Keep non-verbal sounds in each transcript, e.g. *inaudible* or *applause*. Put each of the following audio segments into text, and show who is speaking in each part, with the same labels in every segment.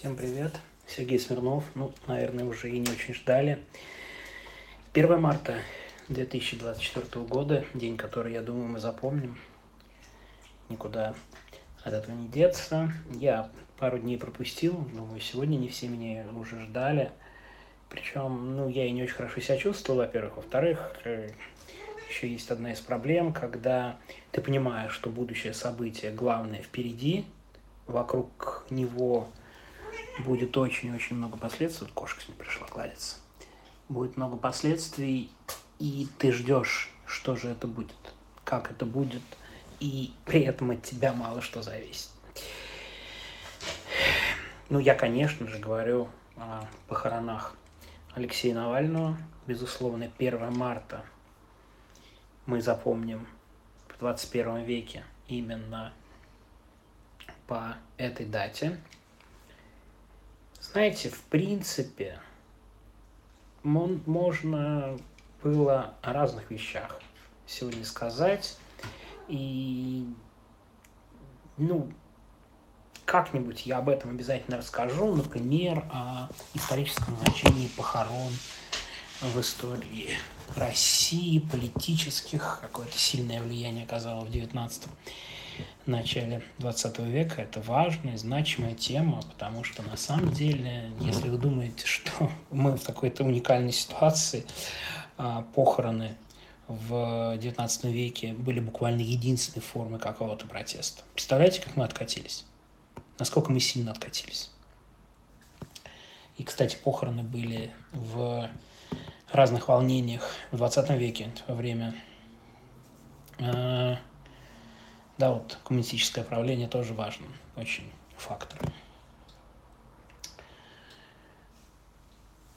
Speaker 1: Всем привет. Сергей Смирнов. Ну, наверное, уже и не очень ждали. 1 марта 2024 года, день, который, я думаю, мы запомним. Никуда от этого не деться. Я пару дней пропустил, думаю, сегодня не все меня уже ждали. Причем, ну, я и не очень хорошо себя чувствовал, во-первых. Во-вторых, э, еще есть одна из проблем, когда ты понимаешь, что будущее событие главное впереди, вокруг него будет очень-очень много последствий. Вот кошка с ним пришла кладется. Будет много последствий, и ты ждешь, что же это будет, как это будет, и при этом от тебя мало что зависит. Ну, я, конечно же, говорю о похоронах Алексея Навального. Безусловно, 1 марта мы запомним в 21 веке именно по этой дате. Знаете, в принципе, можно было о разных вещах сегодня сказать. И, ну, как-нибудь я об этом обязательно расскажу, например, о историческом значении похорон в истории России, политических, какое-то сильное влияние оказало в 19 начале 20 века. Это важная, значимая тема, потому что на самом деле, если вы думаете, что *laughs* мы в какой-то уникальной ситуации, а, похороны в 19 веке были буквально единственной формой какого-то протеста. Представляете, как мы откатились? Насколько мы сильно откатились? И, кстати, похороны были в разных волнениях в 20 веке, во время э, да, вот коммунистическое правление тоже важным очень фактором.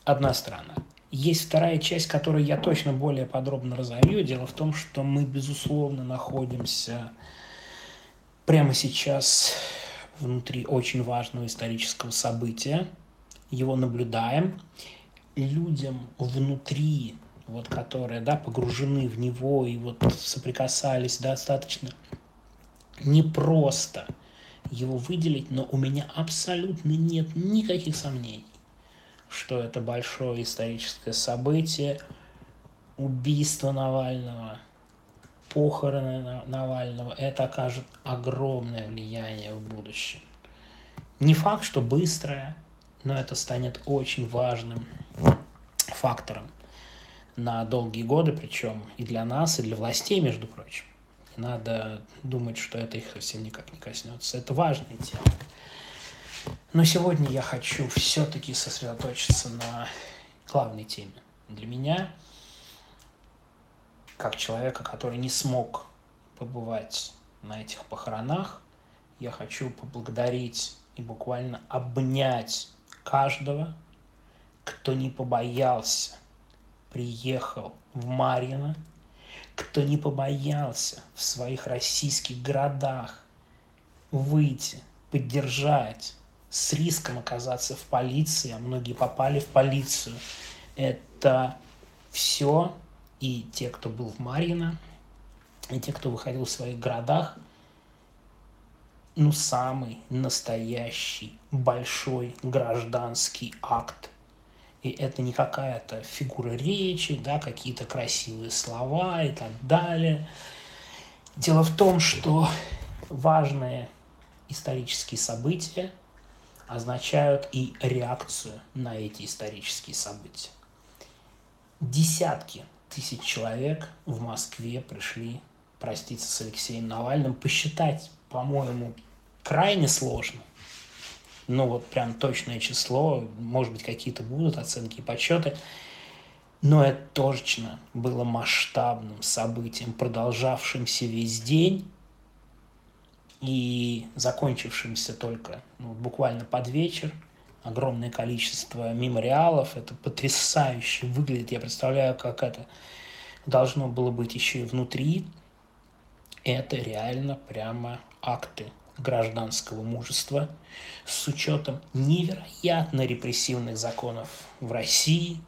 Speaker 1: Одна страна. Есть вторая часть, которую я точно более подробно разовью. Дело в том, что мы, безусловно, находимся прямо сейчас внутри очень важного исторического события. Его наблюдаем людям внутри, вот, которые да, погружены в него и вот соприкасались достаточно непросто его выделить, но у меня абсолютно нет никаких сомнений, что это большое историческое событие, убийство Навального, похороны Навального, это окажет огромное влияние в будущем. Не факт, что быстрое, но это станет очень важным фактором на долгие годы, причем и для нас, и для властей, между прочим. Надо думать, что это их совсем никак не коснется. Это важная тема. Но сегодня я хочу все-таки сосредоточиться на главной теме. Для меня, как человека, который не смог побывать на этих похоронах, я хочу поблагодарить и буквально обнять каждого, кто не побоялся, приехал в Марьино, кто не побоялся в своих российских городах выйти, поддержать, с риском оказаться в полиции, а многие попали в полицию. Это все и те, кто был в Марьино, и те, кто выходил в своих городах, ну, самый настоящий большой гражданский акт. И это не какая-то фигура речи, да, какие-то красивые слова и так далее. Дело в том, что важные исторические события означают и реакцию на эти исторические события. Десятки тысяч человек в Москве пришли проститься с Алексеем Навальным. Посчитать по-моему, крайне сложно. Ну вот прям точное число, может быть, какие-то будут оценки и подсчеты. Но это точно было масштабным событием, продолжавшимся весь день и закончившимся только ну, буквально под вечер. Огромное количество мемориалов, это потрясающе выглядит. Я представляю, как это должно было быть еще и внутри. Это реально прямо акты гражданского мужества с учетом невероятно репрессивных законов в России,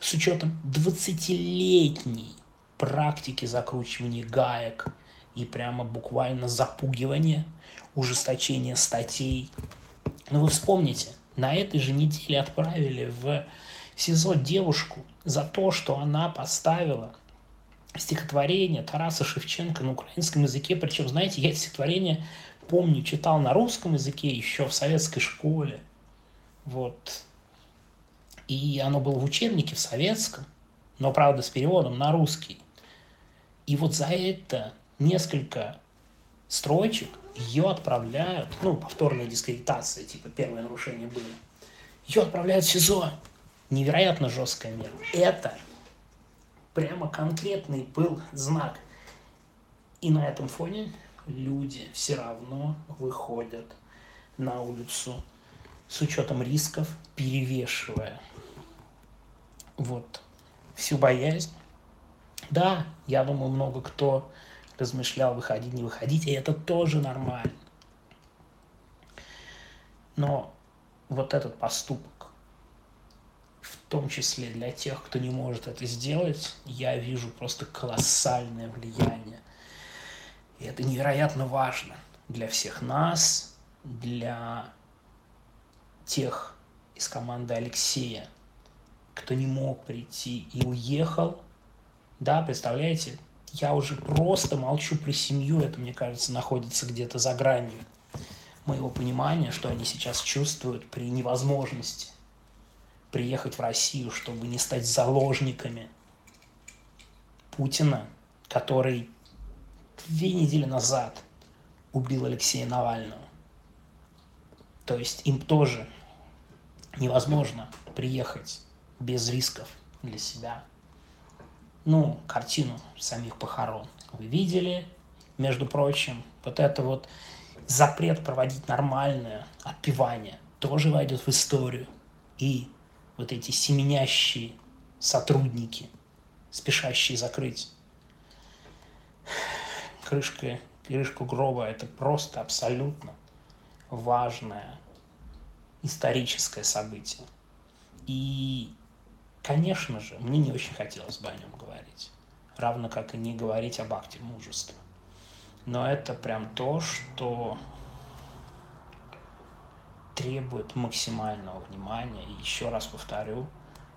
Speaker 1: с учетом 20-летней практики закручивания гаек и прямо буквально запугивания, ужесточения статей Но вы вспомните, на этой же неделе отправили в СИЗО девушку за то, что она поставила стихотворение Тараса Шевченко на украинском языке. Причем, знаете, я это стихотворение помню, читал на русском языке еще в советской школе. Вот. И оно было в учебнике в советском, но, правда, с переводом на русский. И вот за это несколько строчек ее отправляют, ну, повторная дискредитация, типа первое нарушение было. Ее отправляют в СИЗО. Невероятно жесткая мера. Это прямо конкретный был знак. И на этом фоне люди все равно выходят на улицу с учетом рисков, перевешивая вот всю боязнь. Да, я думаю, много кто размышлял, выходить, не выходить, и это тоже нормально. Но вот этот поступок, в том числе для тех, кто не может это сделать, я вижу просто колоссальное влияние. И это невероятно важно для всех нас, для тех из команды Алексея, кто не мог прийти и уехал. Да, представляете, я уже просто молчу про семью, это, мне кажется, находится где-то за гранью моего понимания, что они сейчас чувствуют при невозможности приехать в Россию, чтобы не стать заложниками Путина, который две недели назад убил Алексея Навального. То есть им тоже невозможно приехать без рисков для себя ну, картину самих похорон. Вы видели, между прочим, вот это вот запрет проводить нормальное отпевание тоже войдет в историю. И вот эти семенящие сотрудники, спешащие закрыть крышкой, крышку гроба, это просто абсолютно важное историческое событие. И Конечно же, мне не очень хотелось бы о нем говорить. Равно как и не говорить об акте мужества. Но это прям то, что требует максимального внимания. И еще раз повторю,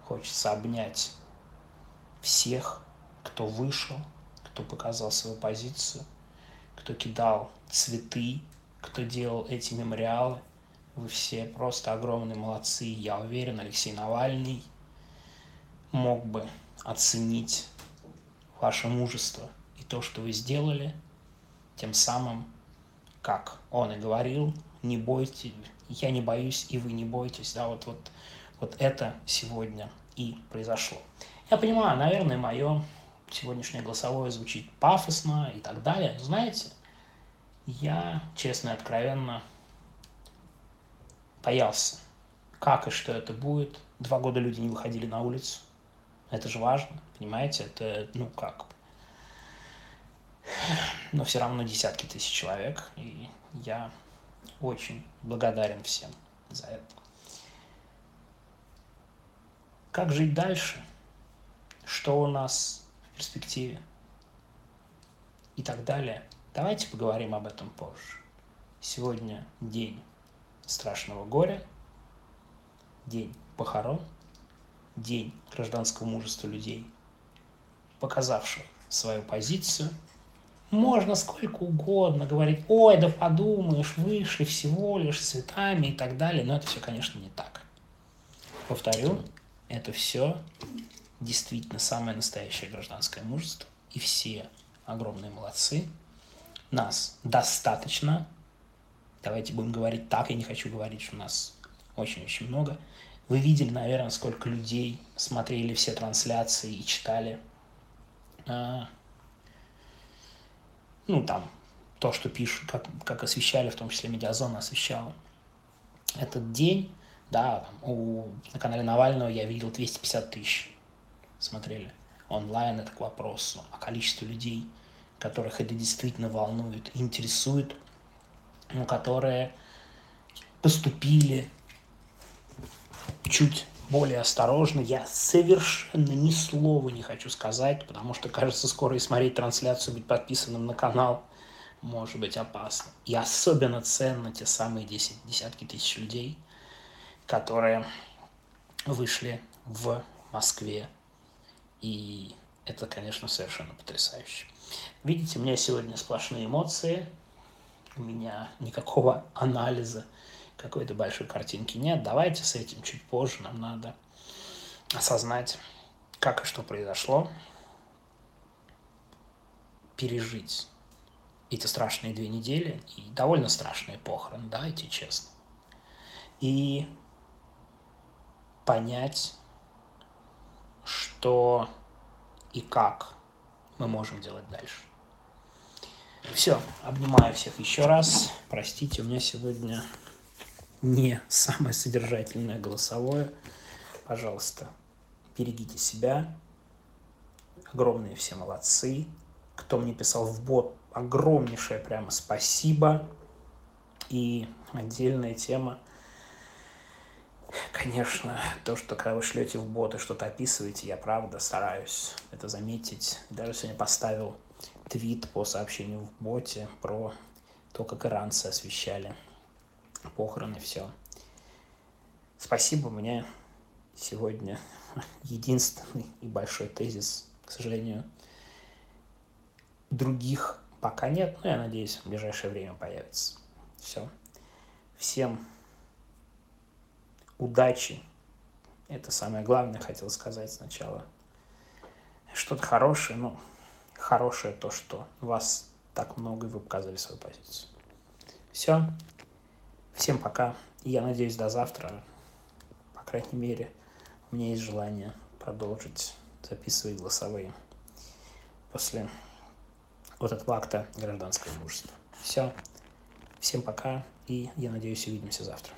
Speaker 1: хочется обнять всех, кто вышел, кто показал свою позицию, кто кидал цветы, кто делал эти мемориалы. Вы все просто огромные молодцы. Я уверен, Алексей Навальный – мог бы оценить ваше мужество и то, что вы сделали, тем самым, как он и говорил, не бойтесь, я не боюсь, и вы не бойтесь, да, вот, вот, вот это сегодня и произошло. Я понимаю, наверное, мое сегодняшнее голосовое звучит пафосно и так далее. Знаете, я, честно и откровенно, боялся, как и что это будет. Два года люди не выходили на улицу. Это же важно, понимаете? Это, ну как Но все равно десятки тысяч человек, и я очень благодарен всем за это. Как жить дальше? Что у нас перспективе? И так далее. Давайте поговорим об этом позже. Сегодня день страшного горя, день похорон – день гражданского мужества людей, показавших свою позицию, можно сколько угодно говорить, ой, да подумаешь, вышли всего лишь цветами и так далее, но это все, конечно, не так. Повторю, это все действительно самое настоящее гражданское мужество, и все огромные молодцы. Нас достаточно, давайте будем говорить так, я не хочу говорить, что нас очень-очень много – вы видели, наверное, сколько людей смотрели все трансляции и читали. А, ну, там, то, что пишут, как, как освещали, в том числе медиазона освещала. Этот день, да, там, у, на канале Навального я видел 250 тысяч смотрели онлайн, это к вопросу о количестве людей, которых это действительно волнует, интересует, ну, которые поступили чуть более осторожно. Я совершенно ни слова не хочу сказать, потому что, кажется, скоро и смотреть трансляцию, быть подписанным на канал может быть опасно. И особенно ценно те самые 10, десятки тысяч людей, которые вышли в Москве. И это, конечно, совершенно потрясающе. Видите, у меня сегодня сплошные эмоции, у меня никакого анализа какой-то большой картинки нет. Давайте с этим чуть позже. Нам надо осознать, как и что произошло, пережить эти страшные две недели и довольно страшные похороны, давайте честно. И понять, что и как мы можем делать дальше. Все, обнимаю всех еще раз. Простите, у меня сегодня не самое содержательное голосовое. Пожалуйста, берегите себя. Огромные все молодцы. Кто мне писал в бот, огромнейшее прямо спасибо. И отдельная тема, конечно, то, что когда вы шлете в бот и что-то описываете, я правда стараюсь это заметить. Даже сегодня поставил твит по сообщению в боте про то, как иранцы освещали похороны, все. Спасибо, меня сегодня *laughs* единственный и большой тезис, к сожалению, других пока нет, но я надеюсь, в ближайшее время появится. Все. Всем удачи. Это самое главное, хотел сказать сначала. Что-то хорошее, ну, хорошее то, что вас так много, и вы показали свою позицию. Все. Всем пока. Я надеюсь, до завтра. По крайней мере, у меня есть желание продолжить записывать голосовые после вот этого акта гражданского имущества. Все. Всем пока. И я надеюсь, увидимся завтра.